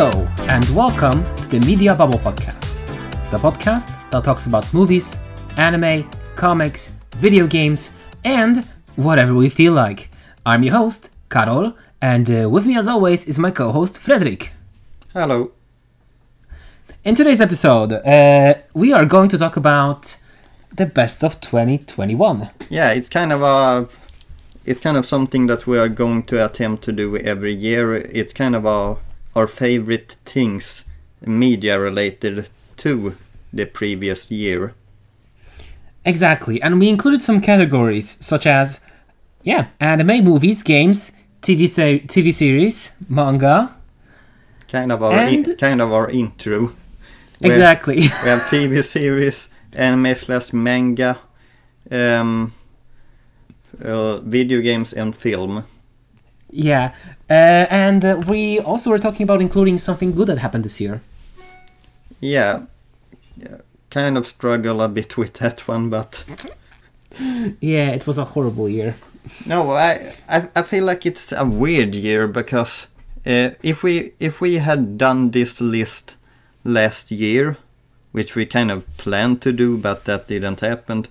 Hello, and welcome to the Media Bubble Podcast, the podcast that talks about movies, anime, comics, video games, and whatever we feel like. I'm your host, Karol, and uh, with me as always is my co host, Frederick. Hello. In today's episode, uh, we are going to talk about the best of 2021. Yeah, it's kind of a it's kind of something that we are going to attempt to do every year. It's kind of our our favorite things media related to the previous year. Exactly, and we included some categories such as, yeah, anime, movies, games, TV se- TV series, manga. Kind of our And- in, kind of our intro. We- Exactly. We have TV series, anime slash manga, um, uh, video games and film. Yeah, uh, and uh, we also were talking about including something good that happened this year. Yeah, yeah, kind of struggle a bit with that one, but Yeah, it was a horrible year. No, I, I I feel like it's a weird year because uh, if we if we had done this list last year, which we kind of planned to do, but that didn't happen,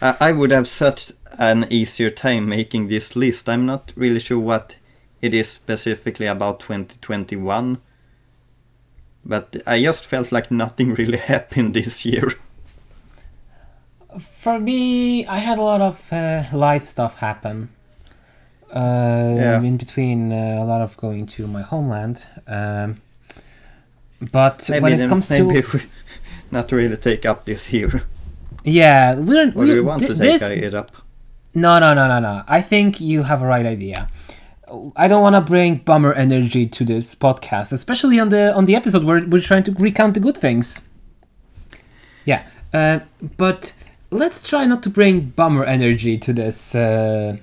I, I would have such an easier time making this list. I'm not really sure what it is specifically about 2021, but I just felt like nothing really happened this year. For me, I had a lot of uh, life stuff happen. Uh, Yeah. In between, uh, a lot of going to my homeland. Um, but Maybe when it comes maybe to we not really take up this here. yeah, we're, we're you want thi- to take this. it up? No, no, no, no, no. I think you have a right idea. I don't want to bring bummer energy to this podcast, especially on the on the episode where we're trying to recount the good things. Yeah, uh, but let's try not to bring bummer energy to this uh,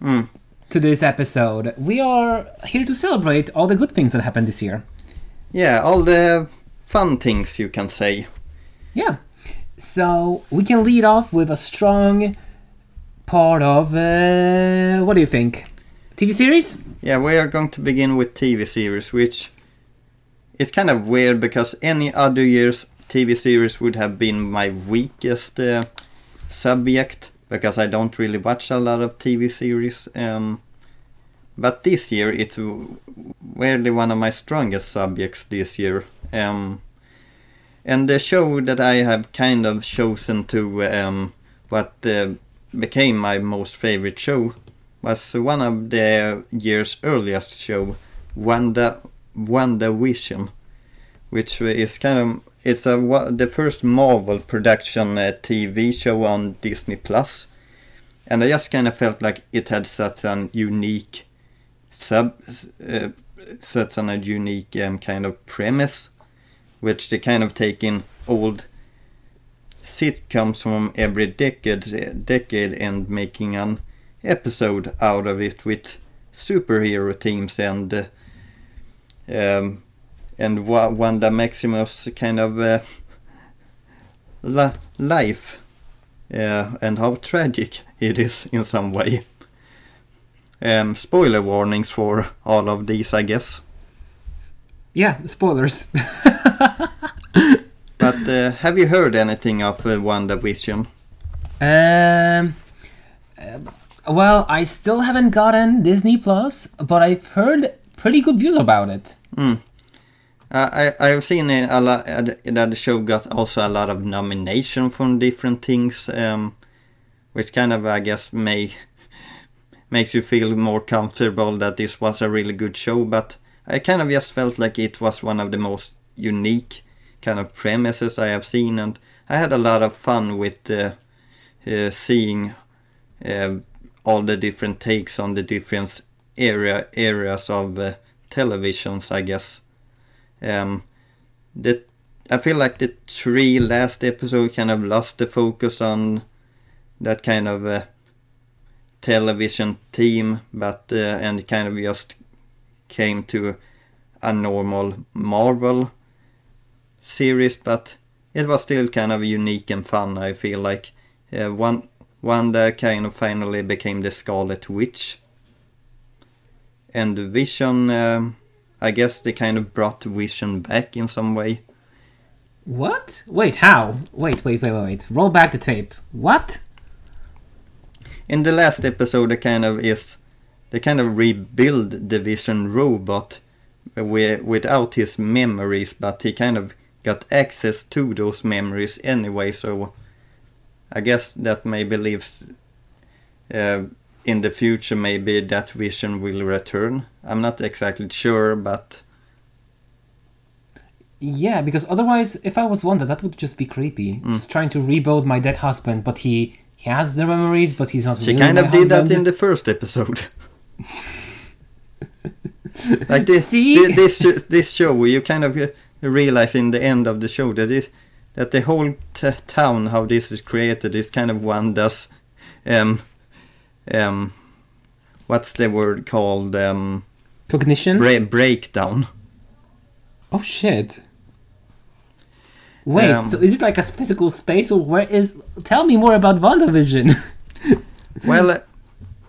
Mm. to this episode. We are here to celebrate all the good things that happened this year. Yeah, all the fun things you can say. Yeah, so we can lead off with a strong part of uh, what do you think? TV series? Yeah, we are going to begin with TV series, which is kind of weird because any other year's TV series would have been my weakest uh, subject because I don't really watch a lot of TV series. Um, but this year it's weirdly one of my strongest subjects this year. Um, and the show that I have kind of chosen to um, what uh, became my most favorite show was one of the year's earliest show, Wanda WandaVision, which is kind of it's a the first Marvel production uh, TV show on Disney Plus, and I just kind of felt like it had such an unique sub, uh, such an a unique um, kind of premise, which they kind of take in old sitcoms from every decade decade and making an episode out of it with superhero teams and uh, um, and Wa- Wanda Maximoff kind of uh, li- life uh, and how tragic it is in some way. Um, spoiler warnings for all of these, I guess. Yeah, spoilers. But uh, have you heard anything of uh, WandaVision? Um, uh, well, I still haven't gotten Disney Plus, but I've heard pretty good views about it. Uh, I I have seen a lot uh, that the show got also a lot of nomination from different things, um, which kind of I guess may makes you feel more comfortable that this was a really good show. But I kind of just felt like it was one of the most unique kind of premises I have seen, and I had a lot of fun with uh, uh, seeing uh, all the different takes on the different area areas of uh, televisions, I guess. Um, the I feel like the three last episode kind of lost the focus on that kind of uh, television theme, but uh, and kind of just came to a normal Marvel series, but it was still kind of unique and fun. I feel like uh, one Wanda kind of finally became the Scarlet Witch, and Vision. Um, I guess they kind of brought Vision back in some way. What? Wait, how? Wait, wait, wait, wait, wait. Roll back the tape. What? In the last episode, they kind of is they kind of rebuild the Vision robot wi- without his memories, but he kind of got access to those memories anyway. So I guess that maybe leaves uh, in the future maybe that Vision will return. I'm not exactly sure, but Yeah, because otherwise, if I was Wanda, that would just be creepy. Mm. Just trying to rebuild my dead husband, but he, he has the memories, but he's not she kind of did that in the first episode. like this, See? thi- this sh- this show, you kind of uh, realize in the end of the show that is that the whole t- town, how this is created, is kind of Wanda's, um, um, what's the word called, um, Cognition? bra- breakdown. oh, shit. Wait, Um, so is it like a physical space, or where is... Tell me more about WandaVision. Well, uh,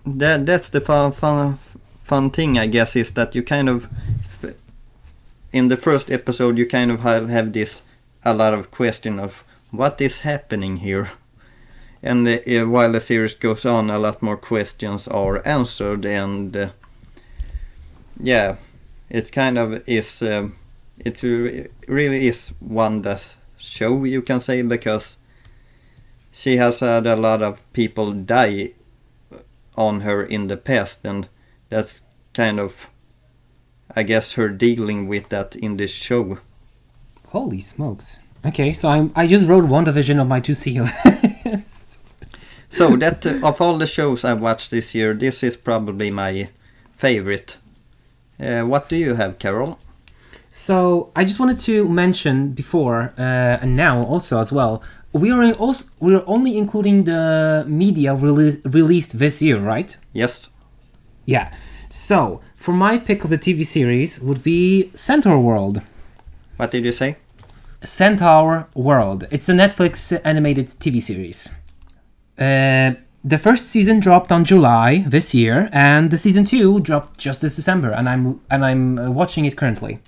that that's the fun, fun fun thing, I guess, is that you kind of in the first episode you kind of have have this a lot of question of what is happening here, and uh, while the series goes on, a lot more questions are answered, and uh, yeah, it's kind of is um, it really is one death show you can say because she has had a lot of people die on her in the past and that's kind of I guess her dealing with that in this show. Holy smokes. Okay, so I'm, I just wrote WandaVision on my 2C list. So that uh, of all the shows I watched this year, this is probably my favorite. Uh, what do you have, Carol? So I just wanted to mention before uh, and now also as well. We are also we are only including the media rele- released this year, right? Yes. Yeah. So for my pick of the TV series would be Centaur World. What did you say? Centaur World. It's a Netflix animated TV series. Uh, the first season dropped on July this year, and the season two dropped just this December, and I'm and I'm uh, watching it currently.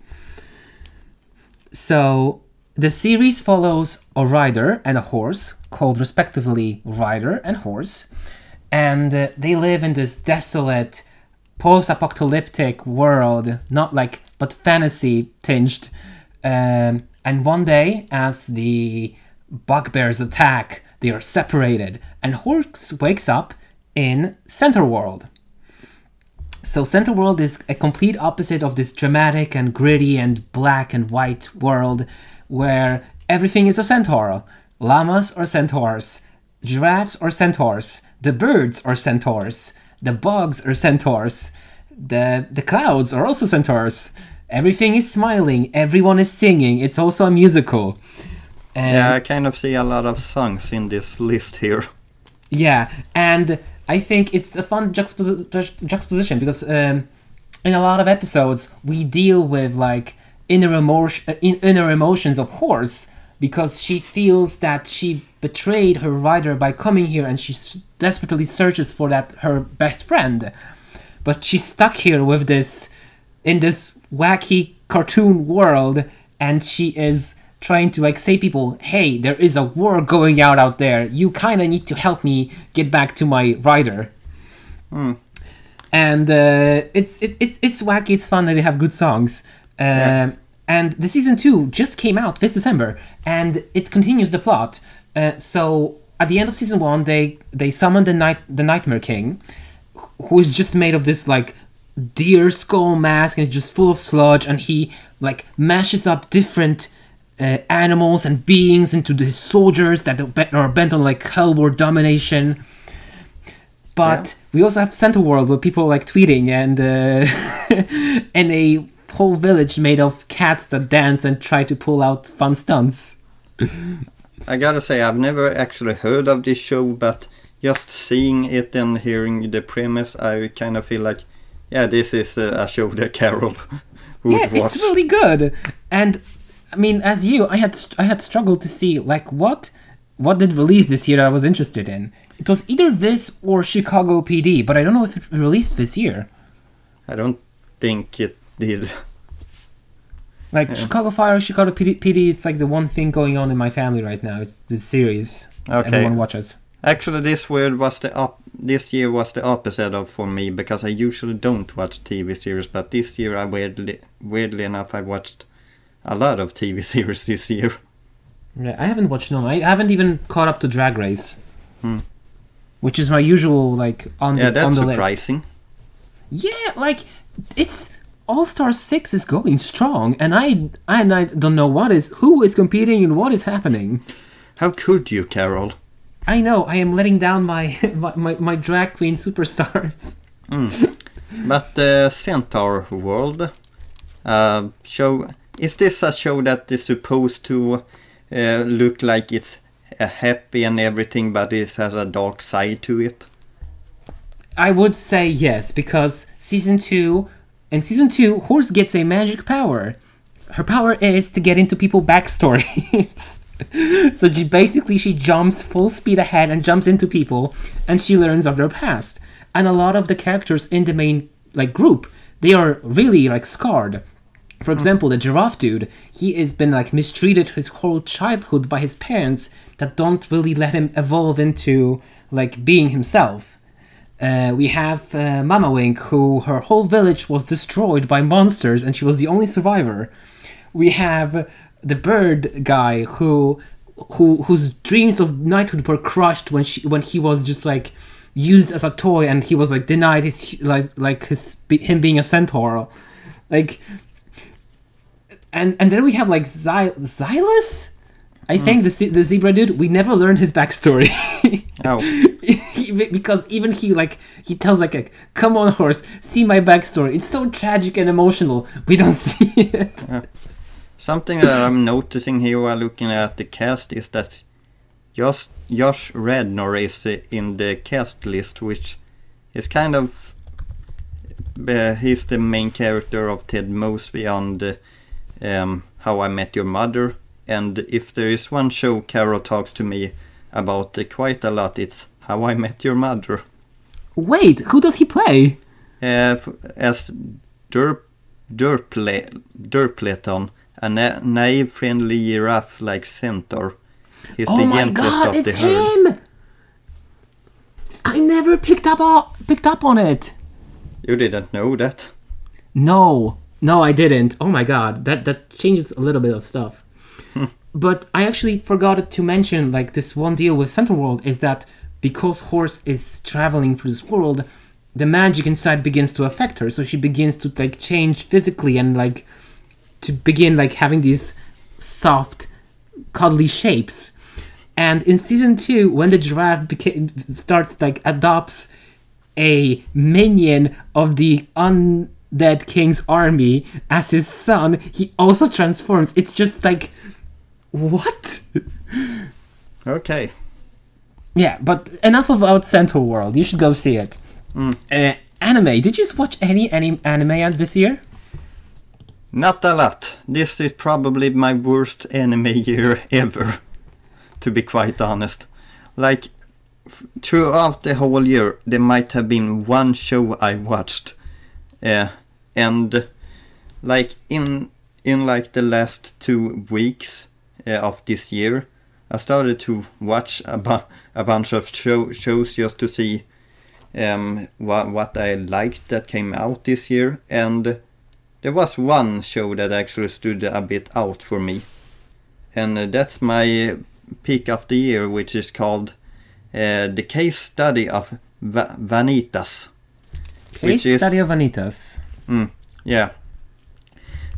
So the series follows a rider and a horse, called respectively Rider and Horse, and uh, they live in this desolate, post-apocalyptic world, not like but fantasy tinged. Um, and one day, as the bugbears attack, they are separated, and Horse wakes up in Centaur World. So Centaur World is a complete opposite of this dramatic and gritty and black and white world where everything is a centaur. Llamas are centaurs, giraffes are centaurs, the birds are centaurs, the bugs are centaurs, the the clouds are also centaurs. Everything is smiling, everyone is singing. It's also a musical. And Yeah, I kind of see a lot of songs in this list here. Yeah, and I think it's a fun juxtaposi- ju- juxtaposition because um, in a lot of episodes we deal with like inner emotion, inner emotions of Horse because she feels that she betrayed her rider by coming here, and she s- desperately searches for that her best friend, but she's stuck here with this in this wacky cartoon world, and she is trying to like say people hey there is a war going out out there. You kind of need to help me get back to my rider. And uh, it's it, it's it's wacky it's fun and they have good songs. Um, Yeah. And the season two just came out this december and it continues the plot. Uh, so at the end of season one they they summon the night the nightmare king who is just made of this like deer skull mask and is just full of sludge and he like mashes up different uh, animals and beings into these soldiers that are bent- on like hell war domination. But we also have Centaur World where people are, like tweeting and uh, and a whole village made of cats that dance and try to pull out fun stunts. I gotta say, I've never actually heard of this show, but just seeing it and hearing the premise, I kind of feel like, yeah, this is a, show that Carol would yeah, watch. it's really good. And I mean, as you, I had I had struggled to see like what what did release this year that I was interested in. It was either this or Chicago PD, but I don't know if it released this year. I don't think it did. Like Chicago Fire, Chicago PD, PD, it's like the one thing going on in my family right now. It's the series Okay. everyone watches. Actually, this word was the this year was the opposite of for me because I usually don't watch TV series, but this year I weirdly weirdly enough I watched a lot of TV series this year. Yeah, I haven't watched none. I haven't even caught up to Drag Race, Hmm. which is my usual like on Yeah, the on the list. Yeah, that's surprising. Yeah, like it's All Star Six is going strong, and I and I don't know what is who is competing and what is happening. How could you, Carol? I know I am letting down my my, my, my drag queen superstars. But the Centaur World uh, show is this a show that is supposed to uh, look like it's uh, happy and everything, but it has a dark side to it? I would say yes because season two, in season two, Horse gets a magic power. Her power is to get into people backstories. so she basically she jumps full speed ahead and jumps into people, and she learns of their past. And a lot of the characters in the main like group, they are really like scarred. For mm. example, the giraffe dude, he has been like mistreated his whole childhood by his parents that don't really let him evolve into like being himself. Uh, we have uh, Wammawink, who her whole village was destroyed by monsters, and she was the only survivor. We have the bird guy, who, who whose dreams of knighthood were crushed when she when he was just like used as a toy, and he was like denied his like like his him being a centaur, like. And and then we have like Xy- Xylus. I think the the zebra dude. We never learn his backstory. Oh, because even he like he tells like, a come on horse see my backstory it's so tragic and emotional we don't see it something that I'm noticing here while looking at the cast is that Josh, Josh Radnor is in the cast list, which is kind of uh, he's the main character of Ted Mosby on the um, How I Met Your Mother. And if there is one show Carol talks to me about uh, quite a lot, it's How I Met Your Mother. wait who does he play Uh, f- as Derp, Derple, Durpleton, a na- naive, friendly giraffe like Centaur. He's oh the my gentlest god of the herd. him i never picked up on, picked up on it You didn't know that? no no i didn't oh my god that that changes a little bit of stuff but i actually forgot to mention like this one deal with centaur world is that because horse is traveling through this world the magic inside begins to affect her. So she begins to like change physically and like to begin like having these soft cuddly shapes. And in season two when the giraffe beca- starts like adopts a minion of the undead king's army as his son he also transforms. It's just like what Okay. yeah but enough about Centaur World you should go see it uh, anime did you watch any any anime this year Not a lot. This is probably my worst anime year ever, to be quite honest. Like, f- throughout the whole year, there might have been one show I watched. Uh, and, like, in, in like the last two weeks of this year, I started to watch a, bu- a bunch of show- shows just to see um, what, what I liked that came out this year. And there was one show that actually stood a bit out for me. And uh, that's my pick of the year, which is called uh, The Case Study of Va- Vanitas. case is- study of vanitas Yeah.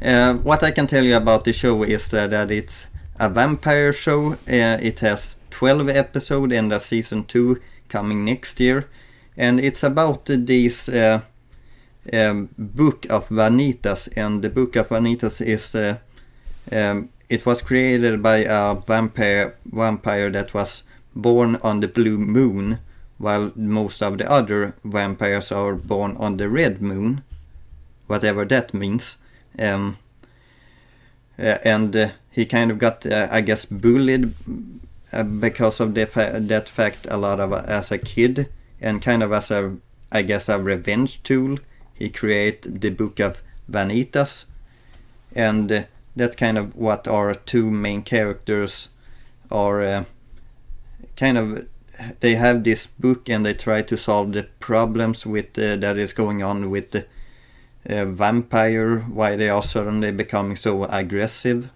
Uh, what I can tell you about the show is that, that it's a vampire show. Uh, it has 12 episodes and a season 2 coming next year. And it's about this uh, um, Book of Vanitas. And the Book of Vanitas is... Uh, um, it was created by a vampire, vampire that was born on the blue moon, while most of the other vampires are born on the red moon whatever that means. Um, and uh, he kind of got, uh, I guess, bullied because of fa- that fact a lot of as a kid, and kind of as a, I guess, a revenge tool. He created the Book of Vanitas, and that's kind of what our two main characters are uh, kind of they have this book and they try to solve the problems with uh, that is going on with the uh, vampire why they are suddenly becoming so aggressive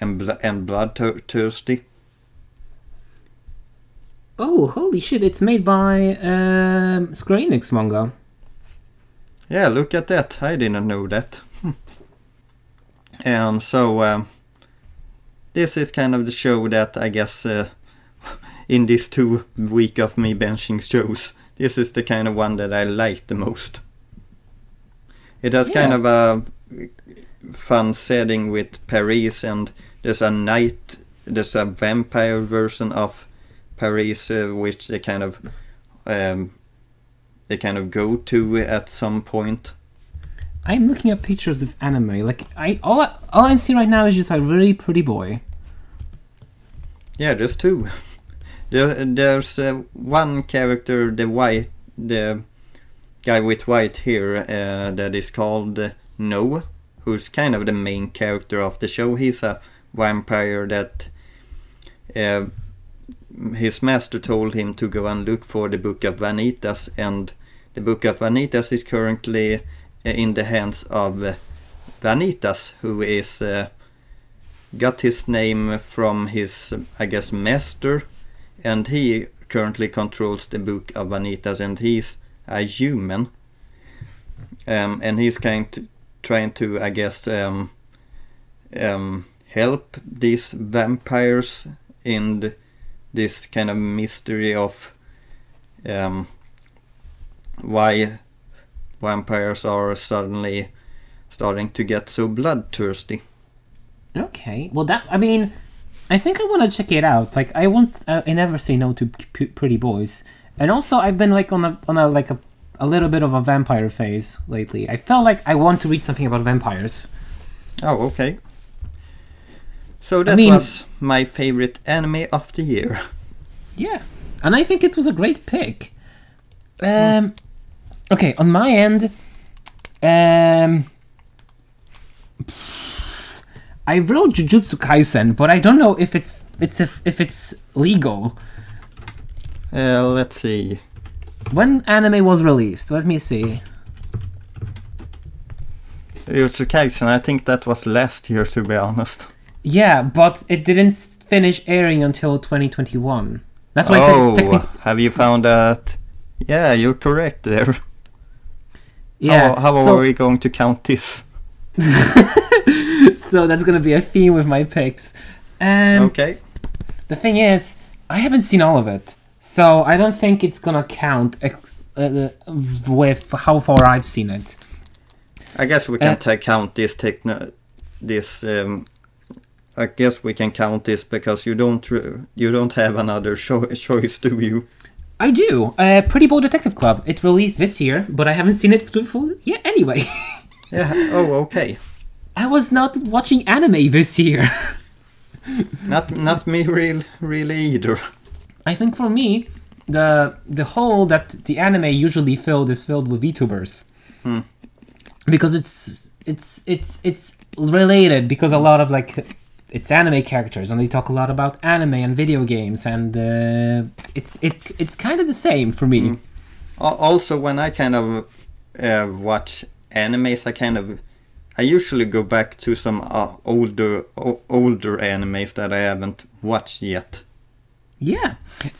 and bl- and bloodthirsty Oh, holy shit! It's made by um, Square Enix manga. Yeah, look at that. I didn't know that. and so um, this is kind of the show that I guess uh, in this two week of me benching shows, this is the kind of one that I like the most. It has kind of a fun setting with Paris and there's a night, there's a vampire version of Paris uh, which they kind of um, they kind of go to at some point. I'm looking at pictures of anime. Like I all I, all I'm seeing right now is just a really pretty boy. Yeah, there's two. There, there's uh, one character, the white, the guy with white hair, uh, that is called No, who's kind of the main character of the show. He's a vampire that uh, his master told him to go and look for the Book of Vanitas, and the Book of Vanitas is currently uh, in the hands of uh, Vanitas, who is uh, got his name from his, I guess, master, and he currently controls the Book of Vanitas, and he's a human, um, and he's kind to, trying to, I guess, um, um, help these vampires in the, this kind of mystery of um, why vampires are suddenly starting to get so bloodthirsty. Okay. Well, that I mean, I think I want to check it out. Like I want, uh, I never say no to p- pretty boys, and also I've been like on a on a like a a little bit of a vampire phase lately. I felt like I want to read something about vampires. Oh, okay. So that mean- was my favorite anime of the year. Yeah, and I think it was a great pick. Um, okay, on my end, um, I wrote Jujutsu Kaisen, but I don't know if it's it's if, if it's legal. Uh, let's see. When anime was released, let me see. It's Jujutsu Kaisen, I think that was last year to be honest. Yeah, but it didn't finish airing until 2021. That's why I said oh, it's technically. have you found that? Yeah, you're correct there. Yeah. How, how so, are we going to count this? so that's gonna be a theme with my picks. Um, Okay. The thing is, I haven't seen all of it, so I don't think it's gonna count ex- uh, with how far I've seen it. I guess we can Uh, count this techno. This. Um, I guess we can count this because you don't you don't have another cho- choice, do you? I do. Uh, Pretty Boy Detective Club. It released this year, but I haven't seen it yet. Anyway, Yeah. Oh, okay. I was not watching anime this year. Not not me real really either. I think for me, the the hole that the anime usually filled is filled with VTubers, Hmm. because it's it's it's it's related because a lot of like it's anime characters and they talk a lot about anime and video games and uh, it, it it's kind of the same for me. Al- Also, when I kind of uh, watch animes, I kind of I usually go back to some uh, older o- older animes that I haven't watched yet. Yeah,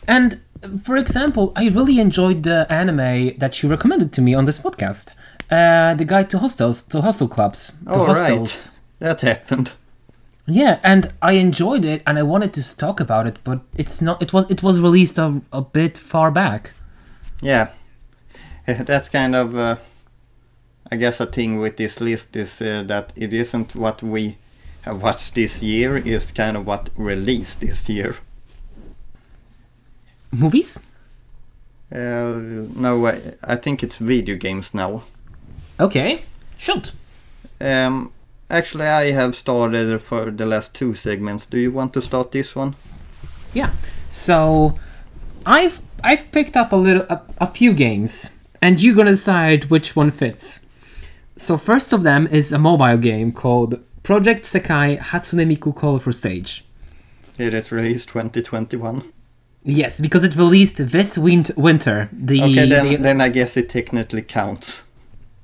and for example, I really enjoyed the anime that you recommended to me on this podcast. Uh, the guide to hostels, to hostel clubs, to Oh, right. hostels. That happened. Yeah, and I enjoyed it, and I wanted to talk about it, but it's not. It was it was released a, a bit far back. Yeah, that's kind of uh, I guess a thing with this list is uh, that it isn't what we have watched this year. It's kind of what released this year. Movies? Uh, no, I, I think it's video games now. Okay, shoot. Um, actually, I have started for the last two segments. Do you want to start this one? Yeah. So, I've I've picked up a little a, a few games, and you're gonna decide which one fits. So first of them is a mobile game called Project Sekai Hatsune Miku Colorful Stage. It release 2021? Yes, because it released this win- winter. The, Okay, then, the- then I guess it technically counts.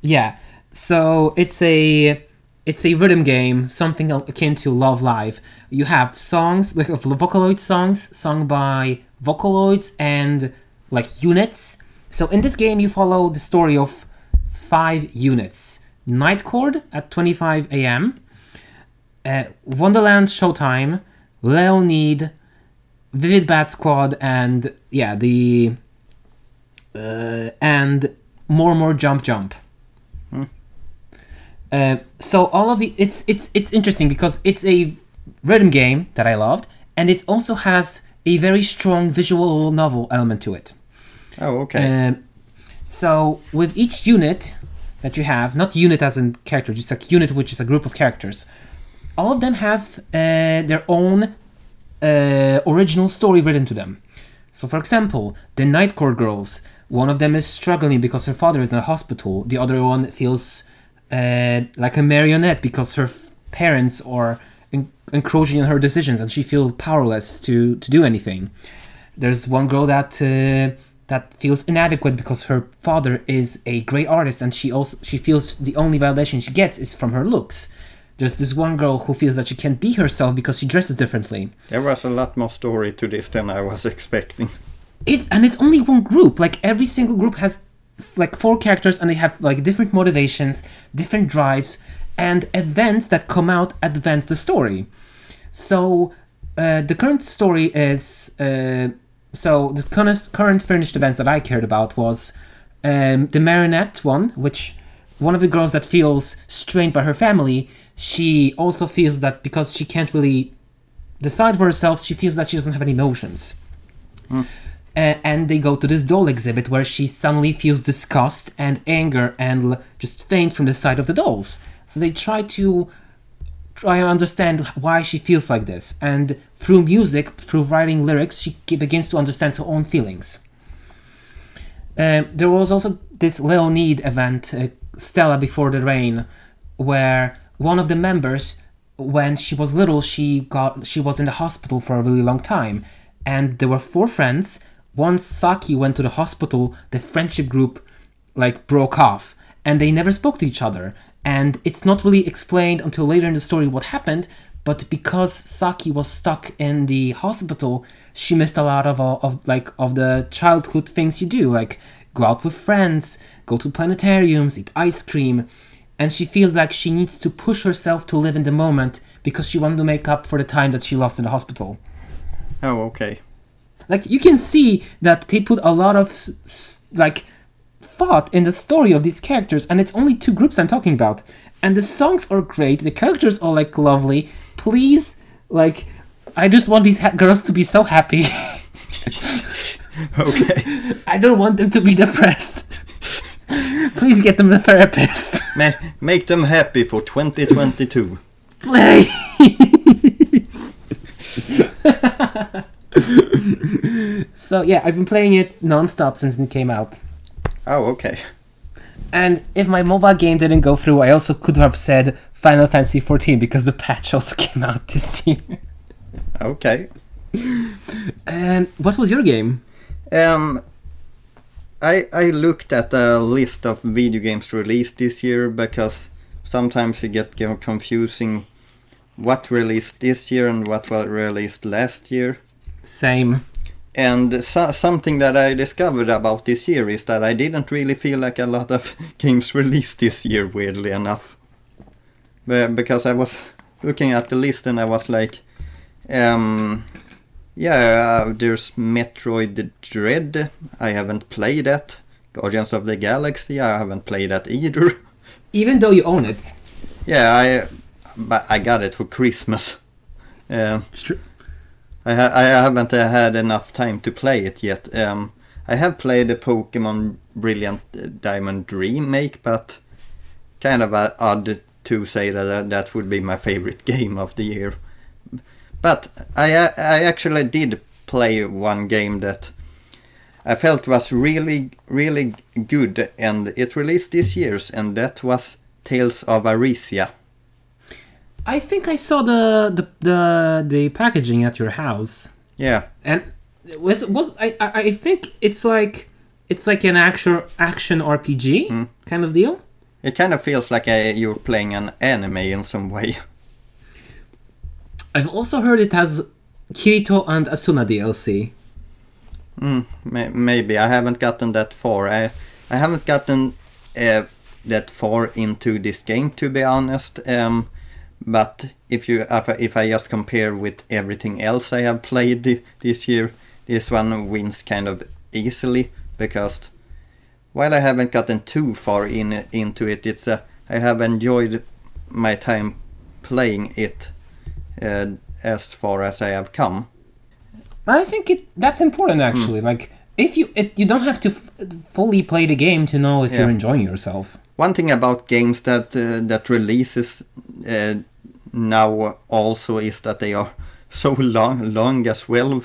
yeah. So it's a it's a rhythm game, something akin to Love Live. You have songs like Vocaloid songs sung by Vocaloids and like units. So in this game, you follow the story of five units: Nightcord at 25 a.m., uh, Wonderland Showtime, Leonid, Vivid Bad Squad, and yeah, the uh, and more more jump jump. Uh, so all of the it's it's it's interesting because it's a rhythm game that I loved, and it also has a very strong visual novel element to it. Oh, okay. Um, so with each unit that you have, not unit as in character, just like unit which is a group of characters, all of them have uh, their own uh, original story written to them. So, for example, the Nightcord girls, one of them is struggling because her father is in a hospital. The other one feels uh, like a marionette because her parents are en- encroaching on her decisions, and she feels powerless to to do anything. There's one girl that uh, that feels inadequate because her father is a great artist, and she also she feels the only validation she gets is from her looks. There's this one girl who feels that she can't be herself because she dresses differently. there was a lot more story to this than I was expecting. It and it's only one group. Like every single group has like four characters, and they have like different motivations, different drives, and events that come out advance the story. So uh, the current story is uh, so the current current finished events that I cared about was um, the marionette one, which one of the girls that feels strained by her family. She also feels that because she can't really decide for herself, she feels that she doesn't have any emotions. Uh, and they go to this doll exhibit where she suddenly feels disgust and anger and l- just faint from the sight of the dolls. So they try to try and understand why she feels like this, and through music, through writing lyrics, she begins to understand her own feelings. Um, there was also this Leonid event, uh, Stella Before the Rain, where one of the members, when she was little, she got she was in the hospital for a really long time, and there were four friends. Once Saki went to the hospital, the friendship group like broke off, and they never spoke to each other. And it's not really explained until later in the story what happened. But because Saki was stuck in the hospital, she missed a lot of uh, of like of the childhood things you do, like go out with friends, go to planetariums, eat ice cream, and she feels like she needs to push herself to live in the moment because she wants to make up for the time that she lost in the hospital. Oh, okay. Like you can see that they put a lot of like thought in the story of these characters, and it's only two groups I'm talking about. And the songs are great. The characters are like lovely. Please, like, I just want these ha- girls to be so happy. okay. I don't want them to be depressed. Please get them a therapist. Ma- make them happy for 2022. Please. so yeah, I've been playing it non-stop since it came out. Oh, okay. And if my mobile game didn't go through, I also could have said Final Fantasy 14 because the patch also came out this year. Okay. And what was your game? Um, I I looked at a list of video games released this year because sometimes it get confusing what released this year and what was released last year. Same. And so, something that I discovered about this year is that I didn't really feel like a lot of games released this year, weirdly enough. Be- because I was looking at the list and I was like, um, yeah, uh, there's Metroid Dread. I haven't played that. Guardians of the Galaxy. I haven't played that either. Even though you own it. yeah, I, but I got it for Christmas. Uh, I, ha- I haven't uh, had enough time to play it yet. Um, I have played the Pokemon Brilliant uh, Diamond remake, but kind of uh, odd to say that uh, that would be my favorite game of the year. But I I actually did play one game that I felt was really really good, and it released this year's, and that was Tales of Arisia. I think I saw the the the, the packaging at your house, Yeah, and was was I I think it's like it's like an actual action RPG kind of deal. it kind of feels like uh, you're playing an anime in some way. I've also heard it has Kirito and Asuna DLC. Mm, may- maybe I haven't gotten that far. I I haven't gotten uh, that far into this game to be honest. Um, but if you if I, if I just compare with everything else I have played this year, this one wins kind of easily because while I haven't gotten too far in into it, it's a I have enjoyed my time playing it uh, as far as I have come. I think it that's important actually. Like if you it, you don't have to f- fully play the game to know if Yeah. you're enjoying yourself. One thing about games that uh, that releases uh, now also is that they are so long long as well.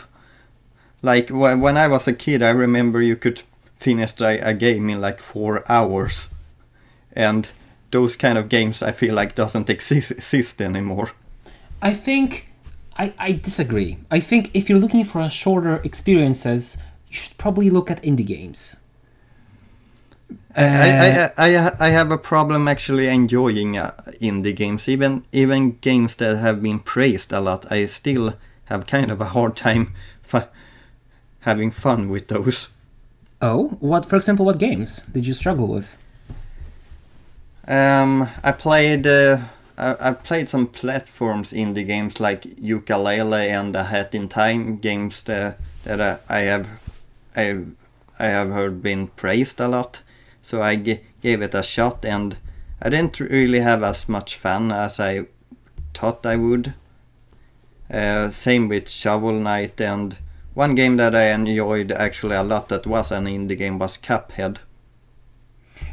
Like wh- when I was a kid, I remember you could finish a, a game in like four hours, and those kind of games I feel like doesn't exist, exist anymore. I think I, I disagree. I think if you're looking for a shorter experiences, you should probably look at indie games. I, I, I, I, I have a problem actually enjoying uh, indie games, even even games that have been praised a lot. I still have kind of a hard time f- having fun with those. Oh, what for example, what games did you struggle with? Um, I played uh, I, I played some platforms indie games like Yooka-Laylee and A Hat in Time games that that I, I have I I have heard been praised a lot. So I gave it a shot and I didn't really have as much fun as I thought I would. Uh, same with Shovel Knight and one game that I enjoyed actually a lot that was an indie game was Cuphead.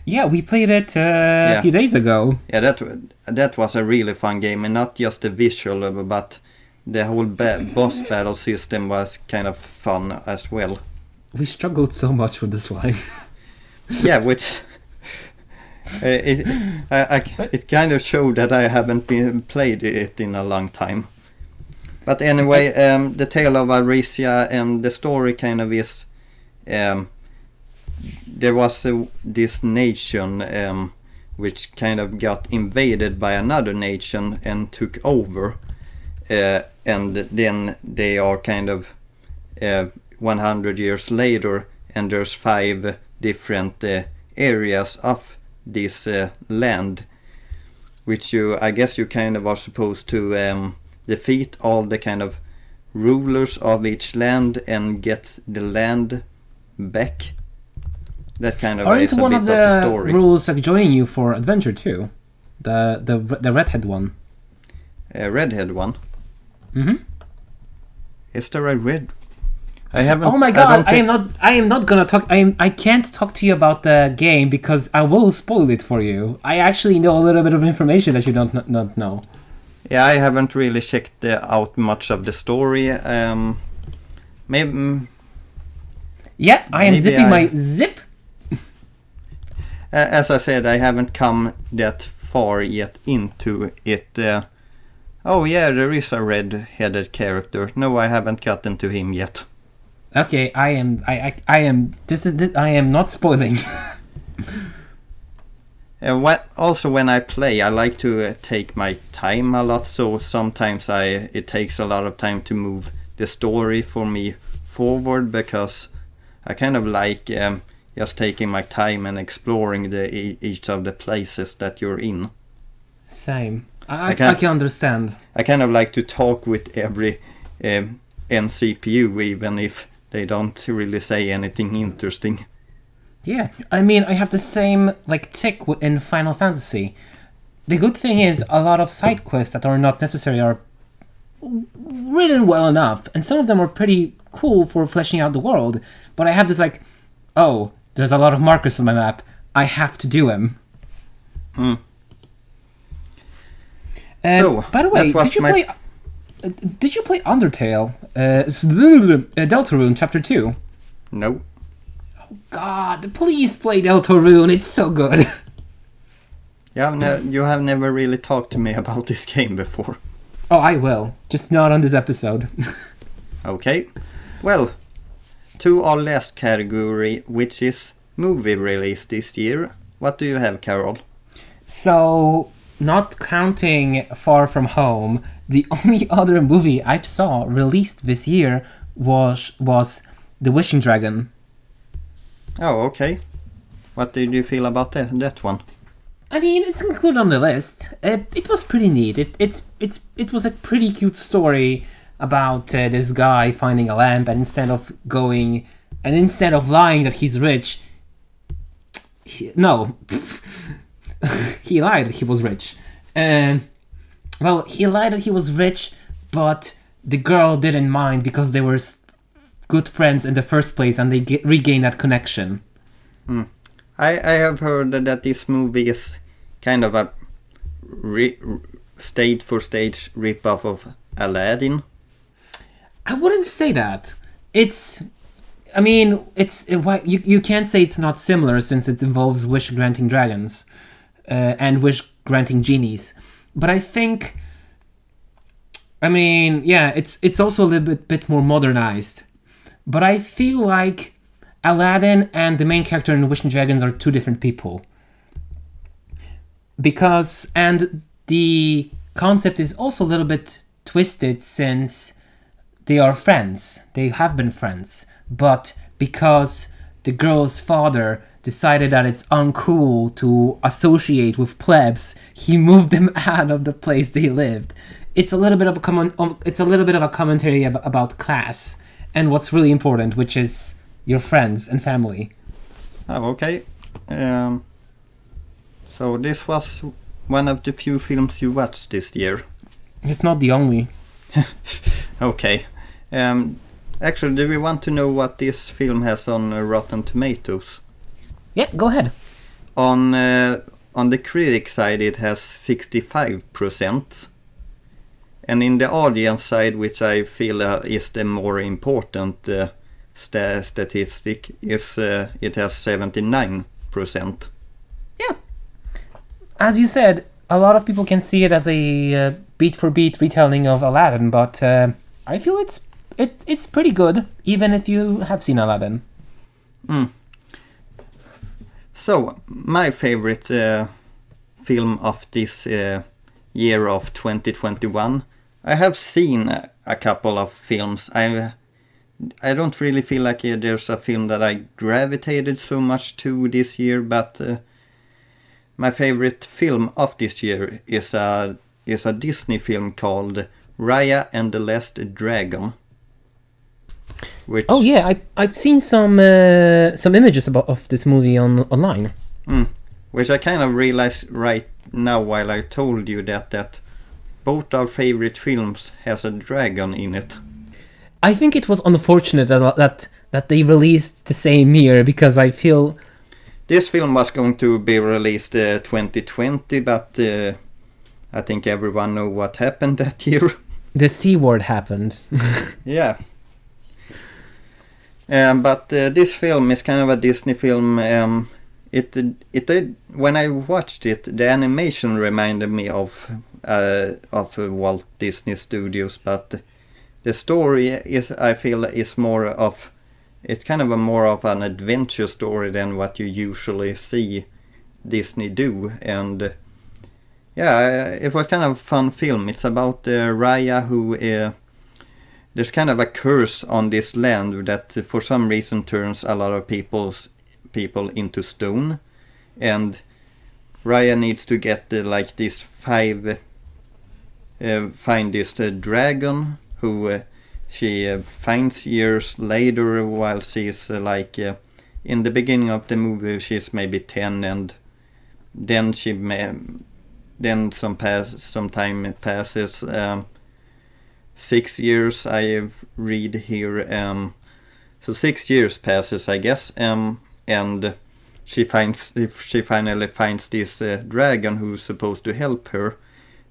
Yeah, we played it uh, a few days ago. Yeah, that that was a really fun game, and not just the visual, but the whole ba- boss battle system was kind of fun as well. We struggled so much with the slime. Yeah, which uh, it I, I, it kind of showed that I haven't been played it in a long time. But anyway, um, the tale of Arisia and the story kind of is um, there was a, this nation um, which kind of got invaded by another nation and took over, uh, and then they are kind of uh, 100 years later, and there's five different uh, areas of this uh, land, which you, I guess, you kind of are supposed to um, defeat all the kind of rulers of each land and get the land back. That kind of Aren't one bit of of the, the story. rules like joining you for adventure too? The the the redhead one. A redhead one. hmm Is there a red? I haven't. Oh my god! don't I, am not. I am not gonna talk. I am. I can't talk to you about the game because I will spoil it for you. I actually know a little bit of information that you don't kn- not know. Yeah, I haven't really checked uh, out much of the story. Um, maybe mm, Yeah, I am zipping I- my zip. A- As I said, I haven't come that far yet into it. Uh, oh yeah, there is a red-headed character. No, I haven't gotten to him yet. Okay, I am. I. I, I am. This is. This, I am not spoiling. Uh, what, also, when I play, I like to uh, take my time a lot. So sometimes I it takes a lot of time to move the story for me forward because I kind of like um, just taking my time and exploring the each of the places that you're in. Same. I, I can't- I can understand. I kind of like to talk with every um, NCPU, even if they don't really say anything interesting. Yeah, I mean, I have the same like tick in Final Fantasy. The good thing is a lot of side quests that are not necessary are written well enough, and some of them are pretty cool for fleshing out the world. But I have this like, oh, there's a lot of markers on my map. I have to do them. Mm. Uh, So, by the way, did you my- play? Uh, did you play Undertale? Uh, uh, Deltarune Chapter Two. No, Oh God, please play Deltarune. It's so good. Have, ne- you have never really talked to me about this game before. Oh, I will. Just not on this episode. Okay. Well, to our last category, which is movie release this year. What do you have, Carol? so, not counting Far From Home, the only other movie I saw released this year was was The Wishing Dragon. Oh, okay. What did you feel about that, that one? I mean, it's included on the list. It, it was pretty neat. It, it's it's it was a pretty cute story about uh, this guy finding a lamp, and instead of going, and instead of lying that he's rich, he, no, he lied that he was rich. And well, he lied that he was rich, but the girl didn't mind because they were good friends in the first place, and they get, regained that connection. I, I have heard that this movie is kind of a re- stage for stage rip-off of Aladdin. I wouldn't say that. It's, I mean, it's it, why- you you can't say it's not similar since it involves wish granting dragons, uh, and wish granting genies. But I think, I mean, yeah, it's it's also a little bit bit more modernized. But I feel like Aladdin and the main character in Wishing Dragons are two different people. Because and the concept is also a little bit twisted since they are friends. They have been friends. But because the girl's father decided that it's uncool to associate with plebs, he moved them out of the place they lived. It's a little bit of a comment. um, It's a little bit of a commentary ab- about class and what's really important, which is your friends and family. Oh, okay. Um, so this was one of the few films you watched this year. If not the only. Okay. Um, actually, do we want to know what this film has on uh, Rotten Tomatoes? Yeah, go ahead. On uh, on the critic side, it has 65%. And in the audience side, which I feel uh, is the more important uh, sta- statistic, is uh, it has 79%. Yeah. As you said, a lot of people can see it as a uh, beat for beat retelling of Aladdin, but uh, I feel it's it it's pretty good, even if you have seen Aladdin. So, my favorite uh, film of this uh, year of 2021. I have seen a, a couple of films. I I don't really feel like uh, there's a film that I gravitated so much to this year, but uh, my favorite film of this year is a is a Disney film called Raya and the Last Dragon. Which Oh yeah, I've I've seen some uh, some images about of this movie on online. Mm. Which I kind of realized right now while I told you that that both our favorite films has a dragon in it. I think it was unfortunate that that that they released the same year because I feel This film was going to be released uh, 2020, but uh, I think everyone know what happened that year. the C word happened. yeah. Um, but uh, this film is kind of a Disney film. Um, it it when I watched it, the animation reminded me of uh, of Walt Disney Studios, but the story is I feel is more of it's kind of a more of an adventure story than what you usually see Disney do, and yeah, it was kind of a fun film. It's about uh, Raya who. Uh, there's kind of a curse on this land that for some reason turns a lot of people's people into stone. And Raya needs to get uh, like this five uh, find this uh, dragon who uh, she uh, finds years later while she's uh, like in the beginning of the movie she's maybe 10 and then she may, then some pass some time passes um, six years I have read here. Um, so six years passes, I guess, um, and she finds if she finally finds this uh, dragon who's supposed to help her,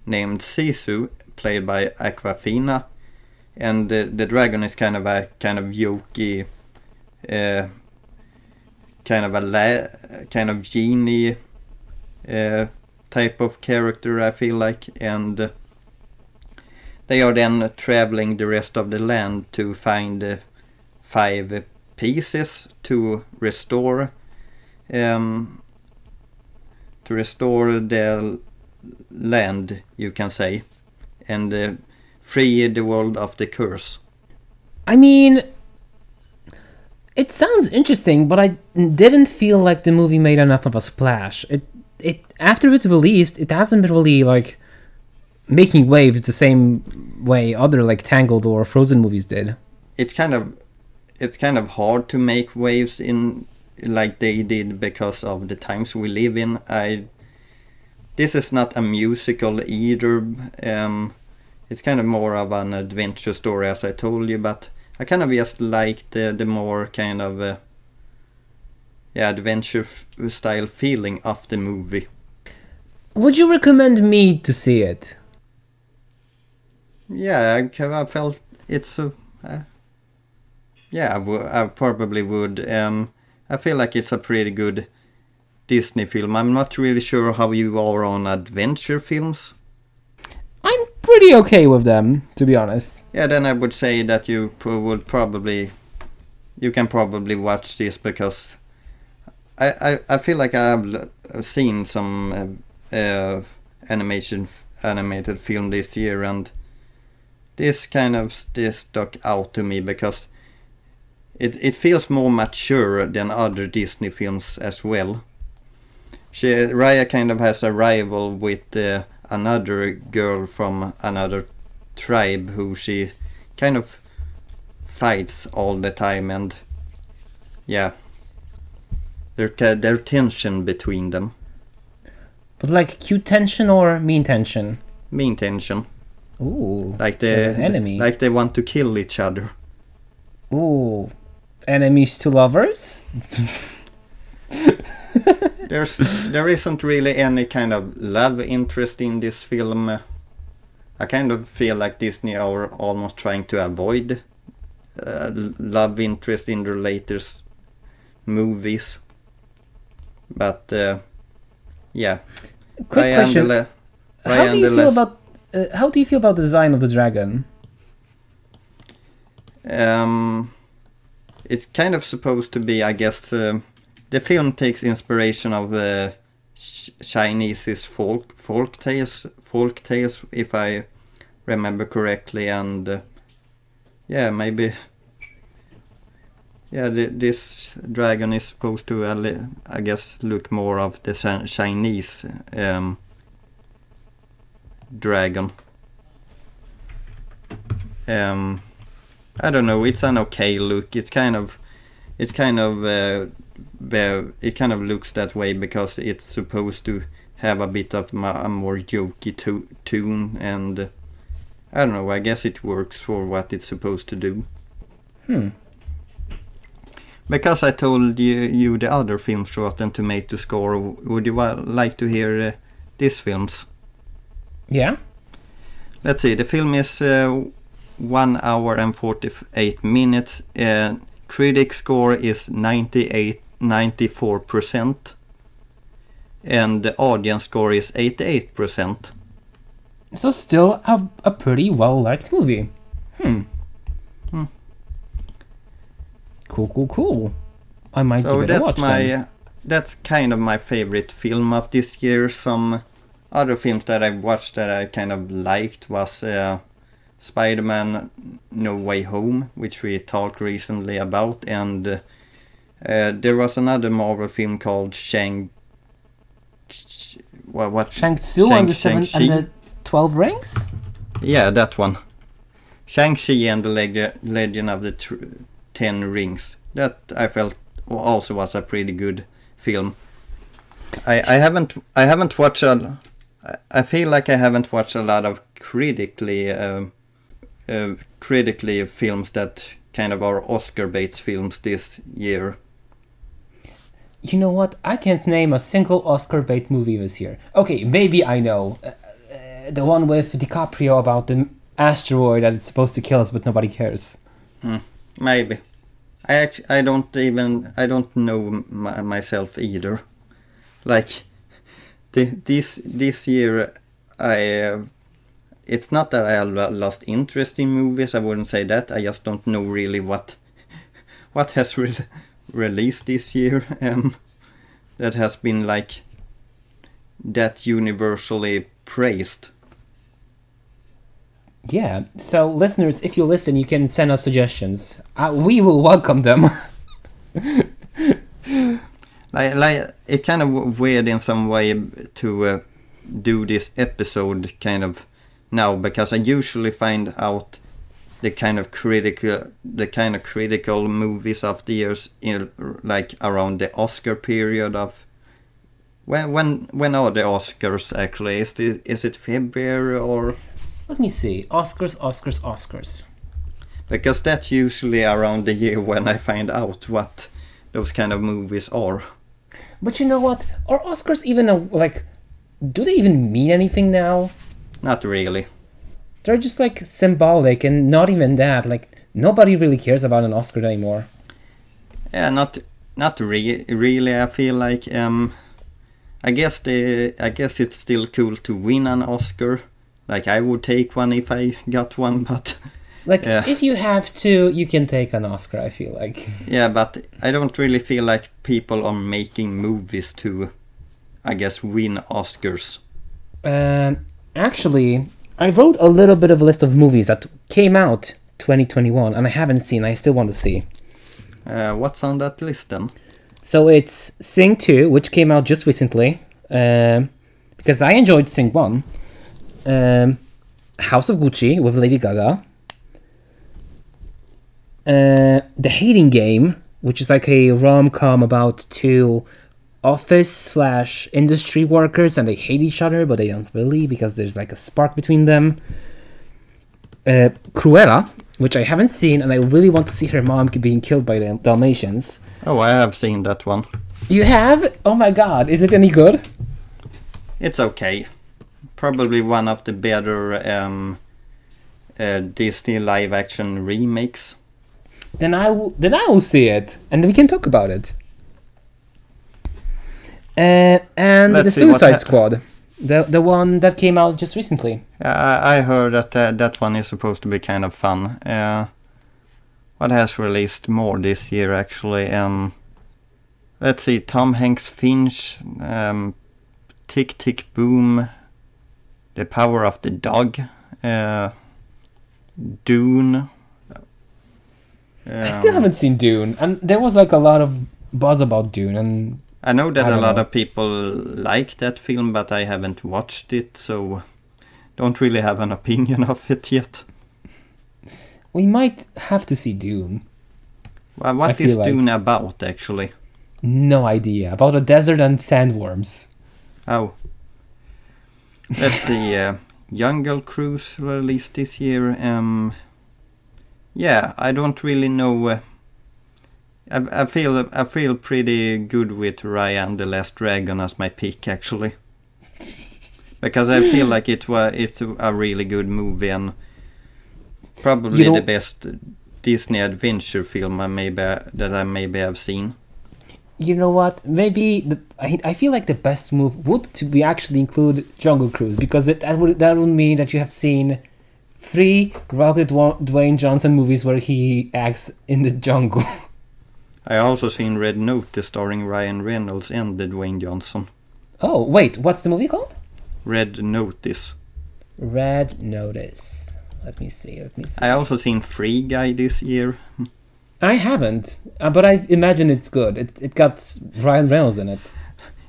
named Sisu, played by Awkwafina, and uh, the dragon is kind of a kind of jokey, uh, kind of a la- kind of genie uh, type of character, I feel like, and they are then traveling the rest of the land to find uh, five pieces to restore um, to restore the land, you can say, and uh, free the world of the curse. I mean, it sounds interesting, but I didn't feel like the movie made enough of a splash. It it after it released, it hasn't been really like making waves the same way other like Tangled or Frozen movies did. It's kind of it's kind of hard to make waves in like they did because of the times we live in. I this is not a musical either. Um, it's kind of more of an adventure story, as I told you, but I kind of just like the the more kind of uh, yeah adventure f- style feeling of the movie. Would you recommend me to see it? Yeah, I, I felt it's a. Uh, yeah, I, w- I probably would. Um, I feel like it's a pretty good Disney film. I'm not really sure how you are on adventure films. I'm pretty okay with them, to be honest. Yeah, then I would say that you pro- would probably, you can probably watch this because I I, I feel like I've l- seen some uh, uh, animation animated film this year and this kind of st- stuck out to me because it it feels more mature than other Disney films as well. She Raya kind of has a rival with uh, another girl from another tribe who she kind of fights all the time and yeah there ca- there tension between them But like cute tension or mean tension? mean tension Ooh. like they enemy. like they want to kill each other Ooh. Enemies to lovers? there's there isn't really any kind of love interest in this film i kind of feel like disney are almost trying to avoid uh, love interest in their latest movies but uh, yeah Quick the question. How do you the feel about uh, how do you feel about the design of the dragon? Um, it's kind of supposed to be, I guess. Uh, the film takes inspiration of the Ch- Chinese folk folk tales, folk tales, if I remember correctly, and uh, yeah, maybe. Yeah, th- this dragon is supposed to, uh, I guess, look more of the Chinese um, dragon. Um, I don't know. It's an okay look. It's kind of, it's kind of, uh, it kind of looks that way because it's supposed to have a bit of a more jokey to- tune, and I don't know. I guess it works for what it's supposed to do. Hmm. Because I told you, you the other films Rotten Tomato score, would you like to hear uh, this film's? Yeah. Let's see, the film is uh, 1 hour and 48 minutes. Uh, critic score is 98, 94%. And the audience score is 88%. So still a, a pretty well liked movie. Hmm. Hmm. Cool, cool, cool. I might so give it a watch. So that's my then. that's kind of my favorite film of this year. Some other films that I watched that I kind of liked was uh, Spider-Man: No Way Home, which we talked recently about, and uh, there was another Marvel film called Shang. What? what Shang Tzu and the Shang- seven and the twelve rings. Yeah, that one. Shang-Chi and the Leg- Legend of the tr- Ten Rings. That I felt also was a pretty good film. I, I haven't I haven't watched a I- feel like I haven't watched a lot of critically um, uh, critically films that kind of are Oscar Bates films this year. You know what? I can't name a single Oscar bait movie this year. Okay, maybe I know. Uh, uh, the one with DiCaprio about the asteroid that is supposed to kill us, but nobody cares. Maybe. I actually, I don't even I don't know m- myself either. Like this this year I it's not that I lost interest in movies. I wouldn't say that. I just don't know really what what has re- released this year um, that has been like that universally praised. Yeah. So, listeners, if you listen, you can send us suggestions. Uh, we will welcome them. Like, like it's kind of weird in some way to uh, do this episode kind of now because I usually find out the kind of critical the kind of critical movies of the years in like around the Oscar period of when when when are the Oscars actually is the, is it February or Let me see. Oscars, Oscars, Oscars. because that's usually around the year when I find out what those kind of movies are. But you know what? Are Oscars even a, like? Do they even mean anything now? Not really. They're just like symbolic, and not even that. Like nobody really cares about an Oscar anymore. Yeah, not not re- really. I feel like um, I guess the I guess it's still cool to win an Oscar. Like I would take one if I got one, but Like Yeah. if you have to, you can take an Oscar. I feel like. yeah, but I don't really feel like people are making movies to, I guess, win Oscars. Um, actually, I wrote a little bit of a list of movies that came out 2021, and I haven't seen. I still want to see. Uh, what's on that list then? So it's Sing 2, which came out just recently, um, because I enjoyed Sing 1. Um, House of Gucci with Lady Gaga. Uh, the Hating Game, which is like a rom com about two office slash industry workers and they hate each other, but they don't really because there's like a spark between them. Uh, Cruella, which I haven't seen, and I really want to see her mom being killed by the Dalmatians. Oh, I have seen that one. You have? Oh my god, is it any good? It's okay. Probably one of the better um, uh, Disney live action remakes. Then I will, then I will see it, and we can talk about it. Uh, and Let's the Suicide Squad, the the one that came out just recently. Yeah, I I heard that uh, that one is supposed to be kind of fun. Uh, what has released more this year actually? Um, let's see, Tom Hanks Finch, um, Tick Tick Boom, The Power of the Dog, uh, Dune. I still haven't seen Dune, and there was like a lot of buzz about Dune, and I know that I a lot know. of people like that film, but I haven't watched it, so don't really have an opinion of it yet. we might have to see Dune. Well, what is like- Dune about, actually? No idea about a desert and sandworms. Oh. Let's see. Uh, Jungle Cruise released this year. Um, yeah, I don't really know. Uh, I, I feel I feel pretty good with Raya and the Last Dragon as my pick actually, because I feel like it was it's a really good movie and probably You the best Disney adventure film I maybe that I maybe have seen. You know what? Maybe the, I, I feel like the best move would to be actually include Jungle Cruise because it, that would that would mean that you have seen three Rocket Dwayne Johnson movies where he acts in the jungle. I also seen Red Notice starring Ryan Reynolds and the Dwayne Johnson. oh wait, what's the movie called? Red Notice. Red Notice. Let me see. Let me see. I also seen Free Guy this year. I haven't, uh, but I imagine it's good. It it got Ryan Reynolds in it.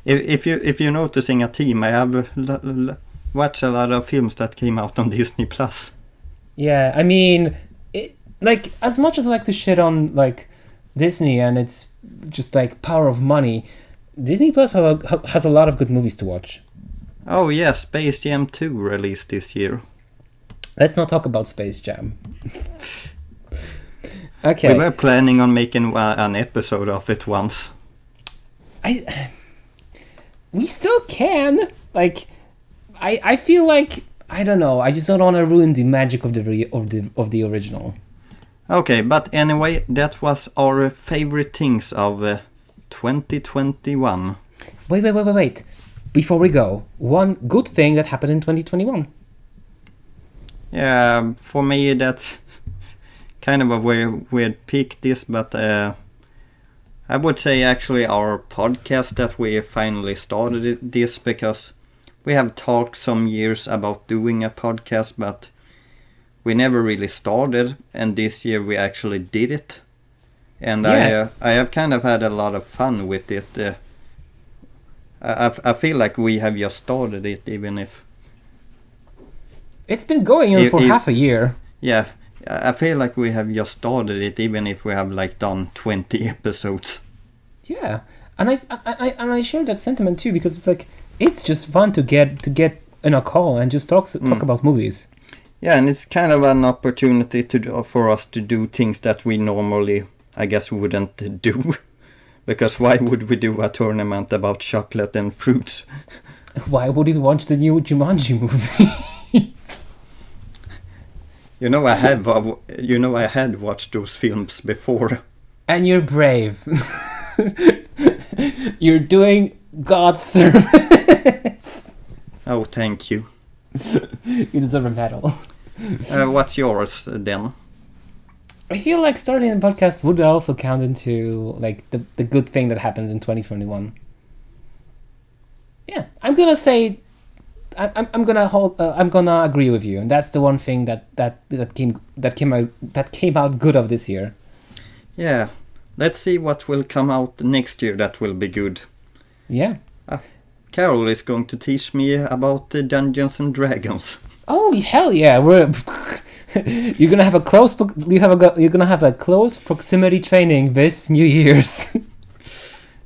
If, if you if you're noticing a team, I have watched a lot of films that came out on Disney Plus. Yeah, I mean, it like as much as I like to shit on like Disney and it's just like power of money. Disney Plus has a, lot of good movies to watch. Oh yeah, Space Jam 2 released this year. Let's not talk about Space Jam. okay, We were planning on making uh, an episode of it once. I we still can like I I feel like I don't know. I just don't want to ruin the magic of the re- of the of the original. Okay, but anyway, that was our favorite things of uh, 2021. Wait, wait, wait, wait, wait. before we go, one good thing that happened in 2021. Yeah, for me that's kind of a weird, weird pick this, but uh, I would say actually our podcast that we finally started this because we have talked some years about doing a podcast, but we never really started, and this year we actually did it, and I uh, I have kind of had a lot of fun with it. Uh, I, I- feel like we have just started it, even if It's been going on You- for you- half a year. Yeah, I I feel like we have just started it, even if we have like done 20 episodes. Yeah, and I, I, I and I share that sentiment too because it's like it's just fun to get to get in a call and just talk talk Mm. about movies. Yeah, and it's kind of an opportunity to for us to do things that we normally, I guess, wouldn't do. because why would we do a tournament about chocolate and fruits? Why would you watch the new Jumanji movie? You know, I have, uh, you know, I had watched those films before. and you're brave. you're doing God's service. Oh, thank you. you deserve a medal. Uh, what's yours uh, then? I feel like starting a podcast would also count into like the, the good thing that happened in 2021. Yeah, I'm gonna say, I, I'm, I'm gonna hold, uh, I'm gonna agree with you, and that's the one thing that that that came that came out that came out good of this year. Yeah, let's see what will come out next year that will be good. Yeah. Carol is going to teach me about the Dungeons and Dragons. Oh hell yeah! We're you're gonna have a close you have a go- you're gonna have a close proximity training this New Year's.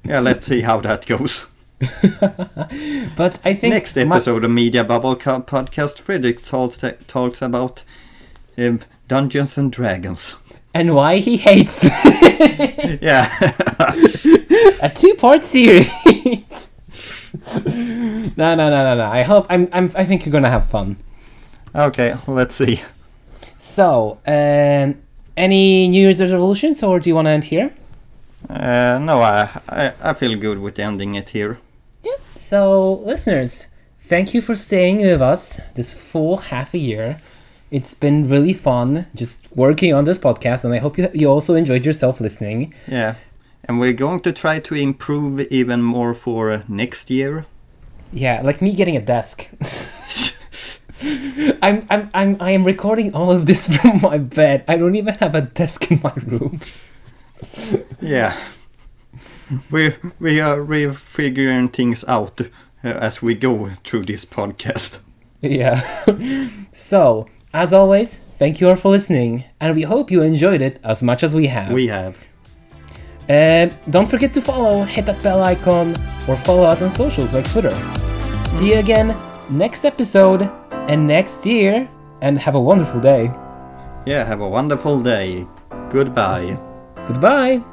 Yeah, let's see how that goes. but I think Next my- episode of Media Bubble podcast, Fredrik talks, talks about um, Dungeons and Dragons. and why he hates Yeah, a two-part series. No, no, no, no, no. I hope I'm, I'm. I think you're gonna have fun. okay, let's see. So, um, any New Year's resolutions, or do you want to end here? Uh, no, I, I I feel good with ending it here. Yeah. So, listeners, thank you for staying with us this full half a year. It's been really fun just working on this podcast, and I hope you you also enjoyed yourself listening. Yeah, and we're going to try to improve even more for next year. Yeah, like me getting a desk. I'm I'm I'm I am recording all of this from my bed. I don't even have a desk in my room. Yeah, we we are refiguring things out uh, as we go through this podcast. Yeah. so, as always, thank you all for listening, and we hope you enjoyed it as much as we have. We have. And don't forget to follow, hit that bell icon, or follow us on socials like Twitter. See you mm. again next episode and next year, and have a wonderful day. Yeah, have a wonderful day. Goodbye. Goodbye.